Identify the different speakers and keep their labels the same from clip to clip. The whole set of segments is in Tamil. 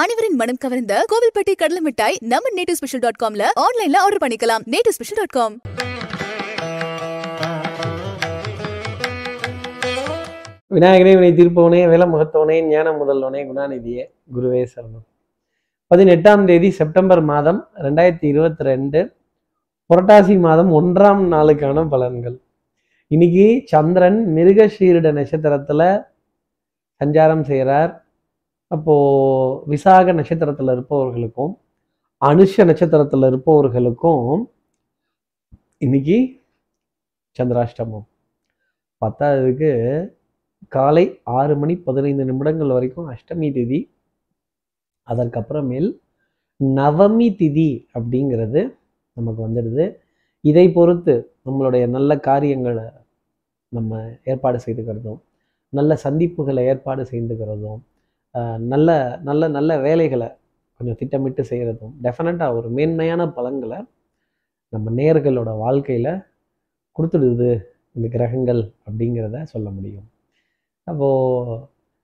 Speaker 1: அனைவரின் மனம் கவர்ந்த கோவில்பட்டி கடலை மிட்டாய் நம்ம நேட்டிவ் ஸ்பெஷல் டாட் காம்ல ஆன்லைன்ல ஆர்டர் பண்ணிக்கலாம். Native special dot com.
Speaker 2: விநாயகனே வினை தீர்ப்பவனே வேல முகத்தவனே ஞான முதல்வனே குணாநிதியே குருவே சரணம். பதினெட்டாம் தேதி செப்டம்பர் மாதம் ரெண்டாயிரத்தி இருபத்தி ரெண்டு புரட்டாசி மாதம் ஒன்றாம் நாளுக்கான பலன்கள். இன்னைக்கு சந்திரன் மிருகஷீரிட நட்சத்திரத்துல சஞ்சாரம் செய்கிறார் அப்போது விசாக நட்சத்திரத்தில் இருப்பவர்களுக்கும் அனுஷ நட்சத்திரத்தில் இருப்பவர்களுக்கும் இன்னைக்கு சந்திராஷ்டமம். பத்தாவதுக்கு காலை ஆறு மணி பதினைந்து நிமிடங்கள் வரைக்கும் அஷ்டமி திதி அதற்கப்புறமேல் நவமி திதி அப்படிங்கிறது நமக்கு வந்துடுது. இதை பொறுத்து நம்மளுடைய நல்ல காரியங்களை நம்ம ஏற்பாடு செய்துக்கிறதும் நல்ல சந்திப்புகளை ஏற்பாடு செய்துக்கிறதும் நல்ல நல்ல நல்ல வேலைகளை கொஞ்சம் திட்டமிட்டு செய்கிறதும் டெஃபினட்டாக ஒரு மேன்மையான பலன்களை நம்ம நேர்களோட வாழ்க்கையில் கொடுத்துடுது இந்த கிரகங்கள் அப்படிங்கிறத சொல்ல முடியும். அப்போது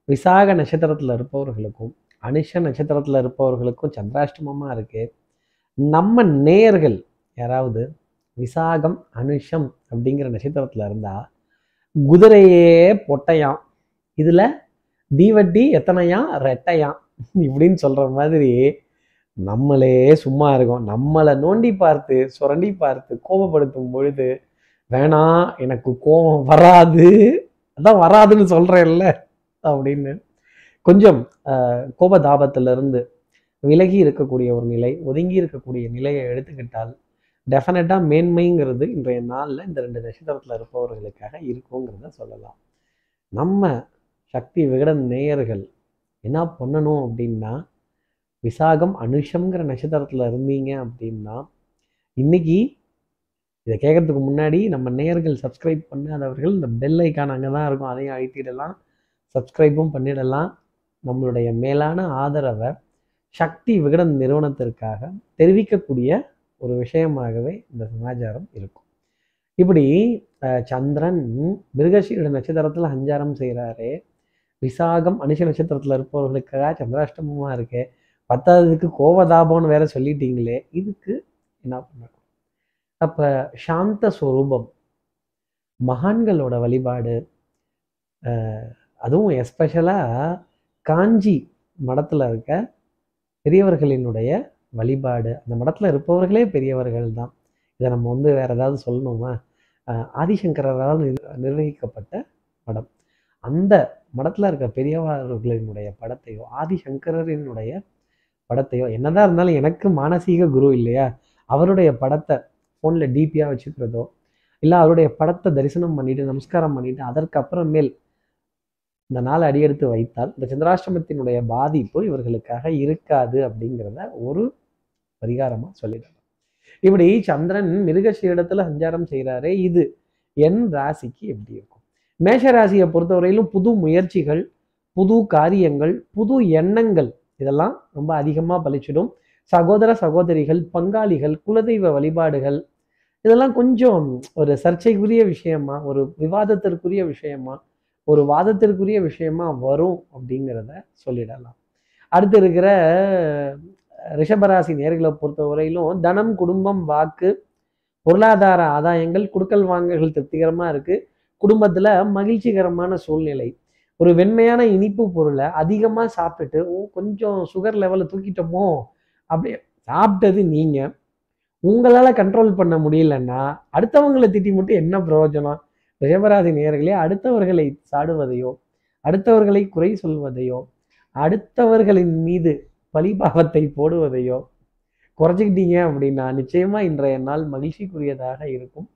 Speaker 2: விசாக நட்சத்திரத்தில் இருப்பவர்களுக்கும் அனுஷ நட்சத்திரத்தில் இருப்பவர்களுக்கும் சந்திராஷ்டமமாக இருக்குது நம்ம நேயர்கள் யாராவது விசாகம் அனுஷம் அப்படிங்கிற நட்சத்திரத்தில் இருந்தால் குதிரையே பொட்டையாம். இதில் தீவட்டி எத்தனையாம் ரெட்டையாம் இப்படின்னு சொல்கிற மாதிரி நம்மளே சும்மா இருக்கும். நம்மளை நோண்டி பார்த்து சுரண்டி பார்த்து கோபப்படுத்தும் பொழுது வேணாம் எனக்கு கோபம் வராது. அதான் வராதுன்னு சொல்கிறேன்ல அப்படின்னு. கொஞ்சம் ஆஹ், கோபதாபத்திலிருந்து விலகி இருக்கக்கூடிய ஒரு நிலை ஒதுங்கி இருக்கக்கூடிய நிலையை எடுத்துக்கிட்டால் டெஃபினட்டாக மேன்மைங்கிறது இன்றைய நாளில் இந்த ரெண்டு நட்சத்திரத்தில் இருப்பவர்களுக்காக இருக்குங்கிறத சொல்லலாம். நம்ம சக்தி விகடன் நேயர்கள் என்ன பண்ணணும் அப்படின்னா விசாகம் அனுஷம்ங்கிற நட்சத்திரத்தில் இருந்தீங்க அப்படின்னா இன்னைக்கு இதை கேட்கறதுக்கு முன்னாடி நம்ம நேயர்கள் சப்ஸ்கிரைப் பண்ணாதவர்கள் இந்த பெல் ஐக்கான் அங்கே தான் இருக்கும் அதையும் அழுத்திடலாம். சப்ஸ்கிரைபும் பண்ணிடலாம். நம்மளுடைய மேலான ஆதரவை சக்தி விகடன் நிறுவனத்திற்காக தெரிவிக்கக்கூடிய ஒரு விஷயமாகவே இந்த சமாச்சாரம் இருக்கும். இப்படி சந்திரன் மிருகசீட நட்சத்திரத்தில் சஞ்சாரம் செய்கிறாரு விசாகம் அனுஷ நட்சத்திரத்தில் இருப்பவர்களுக்காக சந்திராஷ்டமமாக இருக்கு பத்தாவதுக்கு கோவதாபம்னு வேற சொல்லிட்டீங்களே இதுக்கு என்ன பண்ணணும்? அப்போ சாந்த ஸ்வரூபம் மகான்களோட வழிபாடு அதுவும் எஸ்பெஷலாக காஞ்சி மடத்தில் இருக்க பெரியவர்களினுடைய வழிபாடு. அந்த மடத்தில் இருப்பவர்களே பெரியவர்கள் தான் இதை நம்ம வந்து வேறு ஏதாவது சொல்லணுமா? ஆதிசங்கரால் நிர் நிர்வகிக்கப்பட்ட மடம். அந்த மடத்தில் இருக்க பெரியவர்களினுடைய படத்தையோ ஆதிசங்கரரினுடைய படத்தையோ என்னதான் இருந்தாலும் எனக்கு மானசீக குரு இல்லையா? அவருடைய படத்தை ஃபோனில் டிபியாக வச்சுக்கிறதோ இல்லை அவருடைய படத்தை தரிசனம் பண்ணிட்டு நமஸ்காரம் பண்ணிட்டு அதற்கப்புறமேல் இந்த நாள் அடியெடுத்து வைத்தால் இந்த சந்திராஷ்டமத்தினுடைய பாதிப்பு இவர்களுக்காக இருக்காது அப்படிங்கிறத ஒரு பரிகாரமாக சொல்லிடலாம் இப்படி சந்திரன் மிருகஷீடத்தில் சஞ்சாரம் செய்கிறாரே இது என் ராசிக்கு எப்படி இருக்கும்? மேஷராசியை பொறுத்தவரையிலும் புது முயற்சிகள் புது காரியங்கள் புது எண்ணங்கள் இதெல்லாம் ரொம்ப அதிகமாக பலிச்சிடும். சகோதர சகோதரிகள் பங்காளிகள் குலதெய்வ வழிபாடுகள் இதெல்லாம் கொஞ்சம் ஒரு சர்ச்சைக்குரிய விஷயமா ஒரு விவாதத்திற்குரிய விஷயமா ஒரு வாதத்திற்குரிய விஷயமா வரும் அப்படிங்கிறத சொல்லிடலாம். அடுத்து இருக்கிற ரிஷபராசி நேர்களை பொறுத்தவரையிலும் தனம் குடும்பம் வாக்கு பொருளாதார ஆதாயங்கள் குடுக்கல் வாங்கல்கள் திருப்திகரமாக இருக்குது குடும்பத்தில் மகிழ்ச்சிகரமான சூழ்நிலை. ஒரு வெண்மையான இனிப்பு பொருளை அதிகமாக சாப்பிட்டுட்டு ஓ கொஞ்சம் சுகர் லெவலை தூக்கிட்டோமோ? அப்படி சாப்பிட்டது நீங்கள் உங்களால் கண்ட்ரோல் பண்ண முடியலன்னா அடுத்தவங்களை திட்டி மட்டும் என்ன பிரயோஜனம்? ரிஷபராசி நேர்களே அடுத்தவர்களை சாடுவதையோ அடுத்தவர்களை குறை சொல்வதையோ அடுத்தவர்களின் மீது பழிபாவத்தை போடுவதையோ குறைச்சிக்கிட்டீங்க அப்படின்னா நிச்சயமா இன்றைய நாள் மகிழ்ச்சிக்குரியதாக இருக்கும்.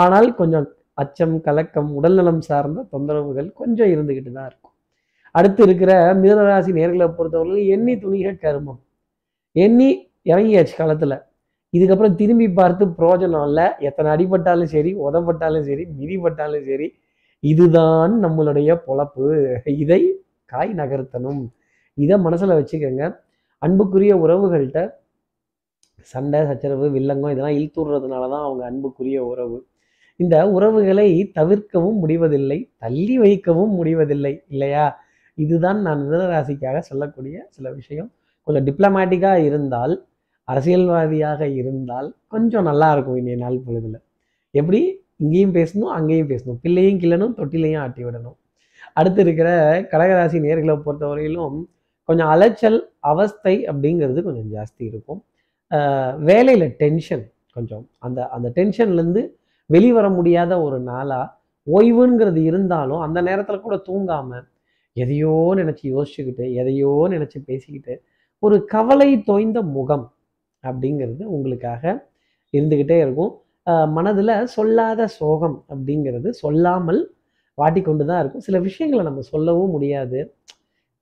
Speaker 2: ஆனால் கொஞ்சம் அச்சம் கலக்கம் உடல்நலம் சார்ந்த தொந்தரவுகள் கொஞ்சம் இருந்துக்கிட்டு தான் இருக்கும். அடுத்து இருக்கிற மிதனராசி நேர்களை பொறுத்தவரை எண்ணி துணிக கருமம். எண்ணி இறங்கியாச்சு காலத்தில். இதுக்கப்புறம் திரும்பி பார்த்து பிரோஜனம் இல்லை எத்தனை அடிபட்டாலும் சரி உதப்பட்டாலும் சரி மிதிப்பட்டாலும் சரி இதுதான் நம்மளுடைய பொழப்பு. இதை காய் நகர்த்தணும். இதை மனசில் வச்சுக்கோங்க. அன்புக்குரிய உறவுகள்கிட்ட சண்டை சச்சரவு வில்லங்கம் இதெல்லாம் இழுத்துடுறதுனால தான் அவங்க அன்புக்குரிய உறவு. இந்த உறவுகளை தவிர்க்கவும் முடிவதில்லை தள்ளி வைக்கவும் முடிவதில்லை இல்லையா? இதுதான் நான் மிதனராசிக்காக சொல்லக்கூடிய சில விஷயம். கொஞ்சம் டிப்ளமேட்டிக்காக இருந்தால் அரசியல்வாதியாக இருந்தால் கொஞ்சம் நல்லா இருக்கும் இன்றைய நாள் பொழுதுல. எப்படி? இங்கேயும் பேசணும் அங்கேயும் பேசணும். பிள்ளையும் கிள்ளணும் தொட்டிலையும் ஆட்டி விடணும். அடுத்து இருக்கிற கடகராசி நேர்களை பொறுத்தவரையிலும் கொஞ்சம் அலைச்சல் அவஸ்தை அப்படிங்கிறது கொஞ்சம் ஜாஸ்தி இருக்கும். வேலையில் டென்ஷன் கொஞ்சம். அந்த அந்த டென்ஷன்லேருந்து வெளிவர முடியாத ஒரு நாளாக ஓய்வுங்கிறது இருந்தாலும் அந்த நேரத்தில் கூட தூங்காமல் எதையோ நினச்சி யோசிச்சுக்கிட்டு எதையோ நினச்சி பேசிக்கிட்டு ஒரு கவலை தோய்ந்த முகம் அப்படிங்கிறது உங்களுக்காக இருந்துக்கிட்டே இருக்கும். மனதில் சொல்லாத சோகம் அப்படிங்கிறது சொல்லாமல் வாட்டி கொண்டு தான் இருக்கும். சில விஷயங்களை நம்ம சொல்லவும் முடியாது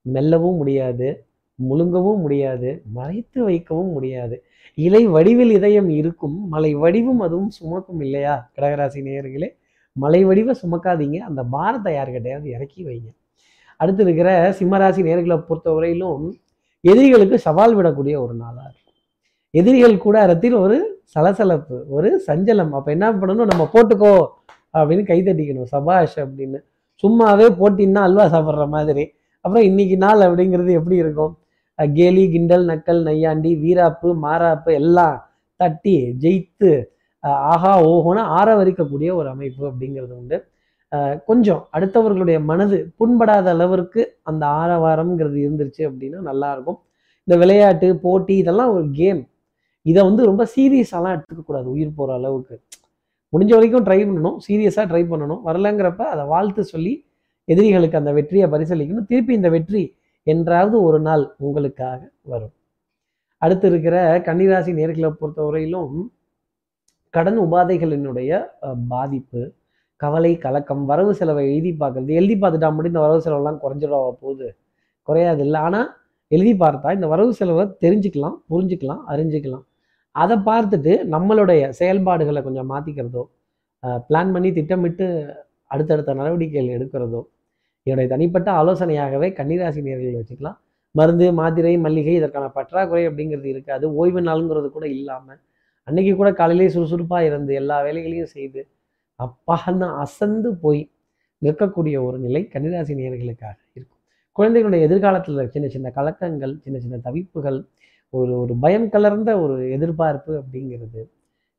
Speaker 2: மெல்லவும் முடியாது. முழுங்கவும் முடியாது மறைத்து வைக்கவும் முடியாது. இலை வடிவில் இதயம் இருக்கும் மலை வடிவும் அதுவும் சுமக்கும் இல்லையா? கடகராசி நேயர்களே மலை வடிவை சுமக்காதீங்க. அந்த பாரத்தை யாருக்கிட்டையாவது இறக்கி வைங்க. அடுத்து இருக்கிற சிம்மராசி நேர்களை பொறுத்தவரையிலும் எதிரிகளுக்கு சவால் விடக்கூடிய ஒரு நாளாக இருக்கும். எதிரிகள் கூட அரத்தில் ஒரு சலசலப்பு ஒரு சஞ்சலம். அப்போ என்ன பண்ணணும்? நம்ம போட்டுக்கோ அப்படின்னு கை தட்டிக்கணும். சபாஷ் அப்படின்னு. சும்மாவே போட்டின்னா அல்வா சாப்பிட்ற மாதிரி. அப்புறம் இன்னைக்கு நாள் அப்படிங்கிறது எப்படி இருக்கும்? கேலி கிண்டல் நக்கல் நையாண்டி வீராப்பு மாறாப்பு எல்லாம் தட்டி ஜெயித்து ஆஹா ஓஹோன்னு ஆரவரிக்கக்கூடிய ஒரு அமைப்பு அப்படிங்கிறது உண்டு. கொஞ்சம் அடுத்தவர்களுடைய மனது புண்படாத அளவிற்கு அந்த ஆரவாரம்ங்கிறது இருந்துருச்சு அப்படின்னா நல்லா இருக்கும் இந்த விளையாட்டு போட்டி இதெல்லாம் ஒரு கேம். இதை வந்து ரொம்ப சீரியஸாலாம் எடுத்துக்கக்கூடாது உயிர் போகிற அளவுக்கு. முடிஞ்ச வரைக்கும் ட்ரை பண்ணணும் சீரியஸாக ட்ரை பண்ணணும். வரலங்கிறப்ப அதை வாழ்த்து சொல்லி எதிரிகளுக்கு அந்த வெற்றியை பரிசளிக்கணும். திருப்பி இந்த வெற்றி என்றாவது ஒரு நாள் உங்களுக்காக வரும். அடுத்து இருக்கிற கன்னிராசி நேர்களை பொறுத்தவரையிலும் கடன் உபாதைகளினுடைய பாதிப்பு கவலை கலக்கம் வரவு செலவை எழுதி பார்க்கறது எழுதி பார்த்துட்டா மட்டும் இந்த வரவு செலவெல்லாம் குறைஞ்சிடவா போகுது. குறையாது இல்லை ஆனால் எழுதி பார்த்தா இந்த வரவு செலவை தெரிஞ்சுக்கலாம் புரிஞ்சுக்கலாம் அறிஞ்சிக்கலாம். அதை பார்த்துட்டு நம்மளுடைய செயல்பாடுகளை கொஞ்சம் மாற்றிக்கிறதோ பிளான் பண்ணி திட்டமிட்டு அடுத்தடுத்த நடவடிக்கைகள் எடுக்கிறதோ என்னுடைய தனிப்பட்ட ஆலோசனையாகவே கன்னிராசி நேர்களை வச்சுக்கலாம். மருந்து மாத்திரை மல்லிகை இதற்கான பற்றாக்குறை அப்படிங்கிறது இருக்காது. ஓய்வு நாளுங்கிறது கூட இல்லாமல் அன்னைக்கு கூட காலையிலேயே சுறுசுறுப்பாக இருந்து எல்லா வேலைகளையும் செய்து அப்பான்னு அசந்து போய் நிற்கக்கூடிய ஒரு நிலை கன்னிராசி நேர்களுக்காக இருக்கும். குழந்தைகளுடைய எதிர்காலத்தில் சின்ன சின்ன கலக்கங்கள் சின்ன சின்ன தவிப்புகள் ஒரு ஒரு பயம் கலர்ந்த ஒரு எதிர்பார்ப்பு அப்படிங்கிறது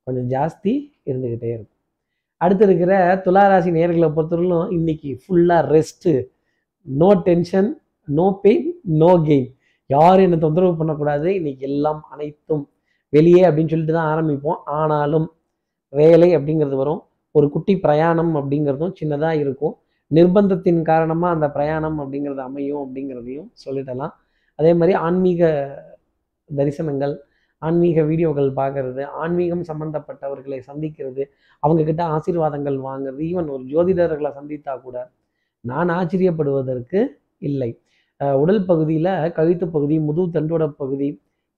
Speaker 2: கொஞ்சம் ஜாஸ்தி இருந்துக்கிட்டே இருக்கும். அடுத்து இருக்கிற துளாராசி நேர்களை பொறுத்தவரையிலும் இன்னைக்கு ஃபுல்லாக rest no tension no pain no gain யாரும் என்னை தொந்தரவு பண்ணக்கூடாது. இன்னைக்கு எல்லாம் அனைத்தும் வெளியே அப்படின்னு சொல்லிட்டு தான் ஆரம்பிப்போம். ஆனாலும் வேலை அப்படிங்கிறது வரும். ஒரு குட்டி பிரயாணம் அப்படிங்கிறதும் சின்னதாக இருக்கும். நிர்பந்தத்தின் காரணமாக அந்த பிரயாணம் அப்படிங்கிறது அமையும் அப்படிங்கிறதையும் சொல்லிடலாம். அதே மாதிரி ஆன்மீக தரிசனங்கள் ஆன்மீக வீடியோக்கள் பார்க்கறது ஆன்மீகம் சம்பந்தப்பட்டவர்களை சந்திக்கிறது அவங்கக்கிட்ட ஆசீர்வாதங்கள் வாங்குறது ஈவன் ஒரு ஜோதிடர்களை சந்தித்தா கூட நான் ஆச்சரியப்படுவதற்கு இல்லை. உடல் பகுதியில் கழுத்து பகுதி முதுகு தண்டோட பகுதி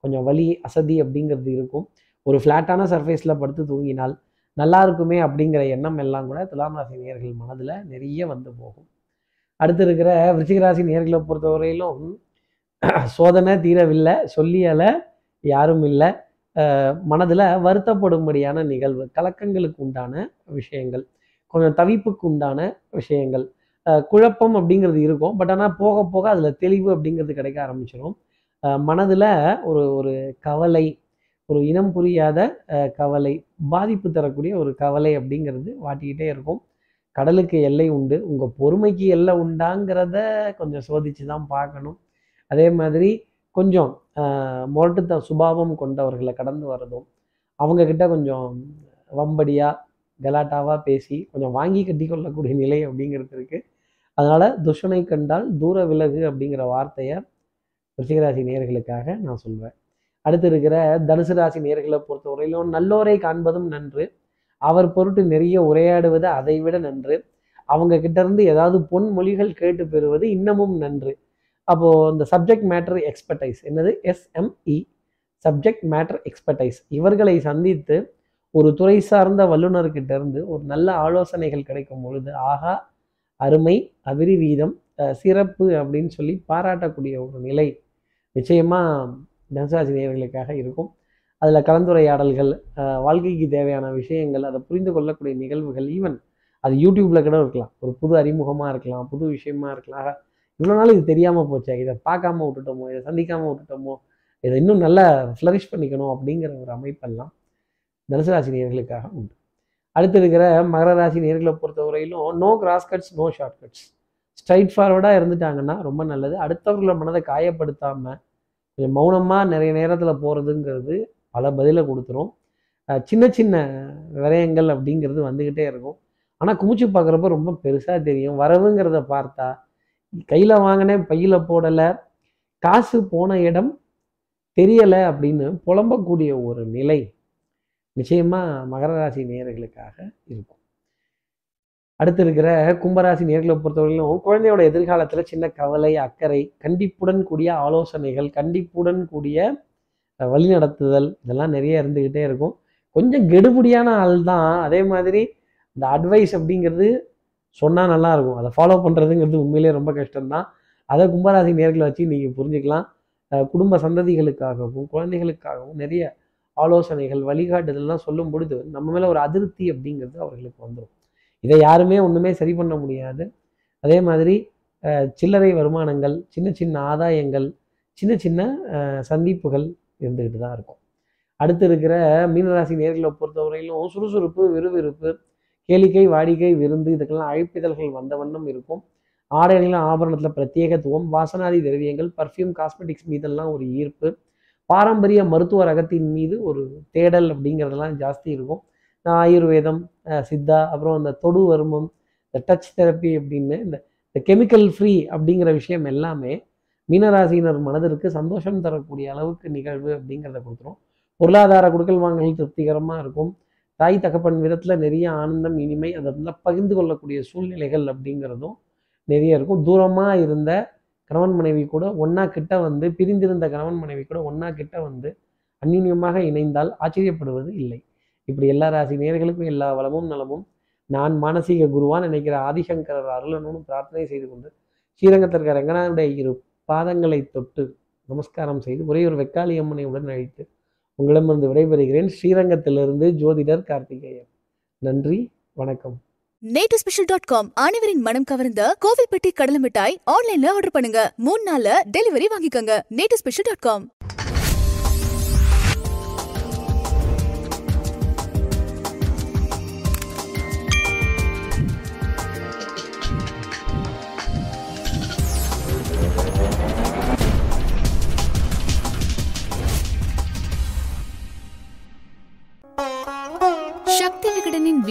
Speaker 2: கொஞ்சம் வலி அசதி அப்படிங்கிறது இருக்கும். ஒரு ஃப்ளாட்டான சர்ஃபேஸில் படுத்து தூங்கினால் நல்லா இருக்குமே அப்படிங்கிற எண்ணம் எல்லாம் கூட துலாம் ராசி நேர்கள் மனதில் நிறைய வந்து போகும். அடுத்து இருக்கிற விருச்சிகராசி நேர்களை பொறுத்தவரையிலும் சோதனை தீரவில்லை சொல்லியலை யாரும் இல்லை. மனதில் வருத்தப்படும்படியான நிகழ்வு கலக்கங்களுக்கு உண்டான விஷயங்கள் கொஞ்சம் தவிப்புக்கு உண்டான விஷயங்கள். குழப்பம் அப்படிங்கிறது இருக்கும். பட் ஆனால் போக போக அதில் தெளிவு அப்படிங்கிறது கிடைக்க ஆரம்பிச்சிடும் மனதில் ஒரு ஒரு கவலை ஒரு இனம் புரியாத கவலை பாதிப்பு தரக்கூடிய ஒரு கவலை அப்படிங்கிறது வாட்டிக்கிட்டே இருக்கும். கடலுக்கு எல்லை உண்டு. உங்கள் பொறுமைக்கு எல்லை உண்டாங்கிறத கொஞ்சம் சோதிச்சு தான் பார்க்கணும். அதே மாதிரி கொஞ்சம் முரட்டுத்த சுபாவம் கொண்டவர்களை கடந்து வர்றதும் அவங்கக்கிட்ட கொஞ்சம் வம்படியாக கலாட்டாவாக பேசி கொஞ்சம் வாங்கி கட்டி கொள்ளக்கூடிய நிலை அப்படிங்கிறது இருக்குது அதனால் துஷனை கண்டால் தூர விலகு அப்படிங்கிற வார்த்தையை ரிஷிகராசி நேயர்களுக்காக நான் சொல்வேன் அடுத்து இருக்கிற தனுசு ராசி நேர்களை பொறுத்தவரையிலும் நல்லோரை காண்பதும் நன்று. அவர் பொருட்டு நிறைய உரையாடுவது அதை விட நன்று. அவங்க கிட்ட இருந்து ஏதாவது பொன்மொழிகள் கேட்டு பெறுவது இன்னமும் நன்று. அப்போது இந்த சப்ஜெக்ட் மேட்டர் எக்ஸ்பர்டைஸ் என்னது? எஸ்எம்இ சப்ஜெக்ட் மேட்டர் எக்ஸ்பர்டைஸ் இவர்களை சந்தித்து ஒரு துறை சார்ந்த வல்லுநர்கிட்ட இருந்து ஒரு நல்ல ஆலோசனைகள் கிடைக்கும் பொழுது ஆகா அருமை அபிரிவீதம் வீதம் சிறப்பு அப்படின்னு சொல்லி பாராட்டக்கூடிய ஒரு நிலை நிச்சயமாக தனசராசினியர்களுக்காக இருக்கும். அதில் கலந்துரையாடல்கள் வாழ்க்கைக்கு தேவையான விஷயங்கள் அதை புரிந்து கொள்ளக்கூடிய நிகழ்வுகள் ஈவன் அது யூடியூப்பில் கூட இருக்கலாம். ஒரு புது அறிமுகமாக இருக்கலாம் புது விஷயமா இருக்கலாம். இவ்வளோ நாள் இது தெரியாமல் போச்சே. இதை பார்க்காம விட்டுட்டோமோ இதை சந்திக்காமல் விட்டுட்டோமோ இதை இன்னும் நல்லா ஃப்ளரிஷ் பண்ணிக்கணும் அப்படிங்கிற ஒரு அமைப்பெல்லாம் தனுசு ராசி நேர்களுக்காக உண்டு. அடுத்து இருக்கிற மகர ராசி நேர்களை பொறுத்தவரையிலும் no cross cuts no short cuts straight ஃபார்வர்டாக இருந்துட்டாங்கன்னா ரொம்ப நல்லது. அடுத்தவர்கள மனதை காயப்படுத்தாமல் கொஞ்சம் மௌனமாக நிறைய நேரத்தில் போகிறதுங்கிறது பல பதிலை கொடுத்துரும். சின்ன சின்ன விரயங்கள் அப்படிங்கிறது வந்துக்கிட்டே இருக்கும். ஆனால் குமிச்சு பார்க்குறப்ப ரொம்ப பெருசாக தெரியும். வரவுங்கிறத பார்த்தா கையில் வாங்கினேன் பையில் போடலை. காசு போன இடம் தெரியலை அப்படின்னு புலம்பக்கூடிய ஒரு நிலை நிச்சயமாக மகர ராசி நேர்களுக்காக இருக்கும். அடுத்து இருக்கிற கும்பராசி நேர்களை பொறுத்தவரையிலும் குழந்தையோட எதிர்காலத்தில் சின்ன கவலை அக்கறை கண்டிப்புடன் கூடிய ஆலோசனைகள் கண்டிப்புடன் கூடிய வழிநடத்துதல் இதெல்லாம் நிறைய இருந்துக்கிட்டே இருக்கும். கொஞ்சம் கெடுபடியான ஆள் தான் அதே மாதிரி இந்த அட்வைஸ் அப்படிங்கிறது சொன்னால் நல்லாயிருக்கும். அதை ஃபாலோ பண்ணுறதுங்கிறது உண்மையிலேயே ரொம்ப கஷ்டம்தான். அதை கும்பராசி நேர்களை வச்சு நீங்கள் புரிஞ்சுக்கலாம். குடும்ப சந்ததிகளுக்காகவும் குழந்தைகளுக்காகவும் நிறைய ஆலோசனைகள் வழிகாட்டுதல்லாம் சொல்லும் பொழுது நம்ம மேலே ஒரு அதிருப்தி அப்படிங்கிறது அவர்களுக்கு வந்துடும் இதை யாருமே ஒன்றுமே சரி பண்ண முடியாது. அதே மாதிரி சில்லறை வருமானங்கள் சின்ன சின்ன ஆதாயங்கள் சின்ன சின்ன சந்திப்புகள் இருந்துக்கிட்டு தான் இருக்கும். அடுத்து இருக்கிற மீனராசி நேர்களை பொறுத்தவரையிலும் சுறுசுறுப்பு விறுவிறுப்பு கேளிக்கை வாடிக்கை விருந்து இதுக்கெல்லாம் அழைப்பிதழ்கள் வந்த வண்ணம் இருக்கும். ஆடைகளில் ஆபரணத்தில் பிரத்யேகத்துவம் வாசனாதி திரவியங்கள் பர்ஃப்யூம் காஸ்மெட்டிக்ஸ் மீதெல்லாம் ஒரு ஈர்ப்பு. பாரம்பரிய மருத்துவ ரகத்தின் மீது ஒரு தேடல் அப்படிங்கிறதெல்லாம் ஜாஸ்தி இருக்கும். ஆயுர்வேதம் சித்தா அப்புறம் அந்த தொடு வருமம் இந்த டச் தெரப்பி அப்படின்னு இந்த இந்த கெமிக்கல் ஃப்ரீ அப்படிங்கிற விஷயம் எல்லாமே மீனராசினர் மனதிற்கு சந்தோஷம் தரக்கூடிய அளவுக்கு நிகழ்வு அப்படிங்கிறத கொடுத்துரும். பொருளாதார குடுக்கல் வாங்கல் திருப்திகரமாக இருக்கும். தாய் தகப்பன் விதத்தில் நிறைய ஆனந்தம் இனிமை அதை பகிர்ந்து கொள்ளக்கூடிய சூழ்நிலைகள் அப்படிங்கிறதும் நிறைய இருக்கும். தூரமாக இருந்த கணவன் மனைவி கூட ஒன்றா கிட்ட வந்து பிரிந்திருந்த கணவன் மனைவி கூட ஒன்றா கிட்ட வந்து அந்யூன்யமாக இணைந்தால் ஆச்சரியப்படுவது இல்லை. இப்படி எல்லா ராசி நேர்களுக்கும் எல்லா வளமும் நலமும் நான் மானசீக குருவான் நினைக்கிற ஆதிசங்கரர் அருளனும் பிரார்த்தனை செய்து கொண்டு ஸ்ரீரங்கத்திற்கு ரங்கநாதனுடைய இரு பாதங்களை தொட்டு நமஸ்காரம் செய்து ஒரே ஒரு வெக்காளி அம்மனை உடன் அழைத்து உங்களிடமிருந்து விடைபெறுகிறேன். ஸ்ரீரங்கத்திலிருந்து ஜோதிடர் கார்த்திகேயன். நன்றி வணக்கம்.
Speaker 1: நேட்டு ஸ்பெஷல் டாட் காம் அனைவரின் மனம் கவர்ந்த கோவில்பட்டி கடலை மிட்டாய் ஆன்லைன்ல ஆர்டர் பண்ணுங்க. மூணு நாள்ல டெலிவரி வாங்கிக்கோங்க. நேட்டு ஸ்பெஷல் டாட் காம்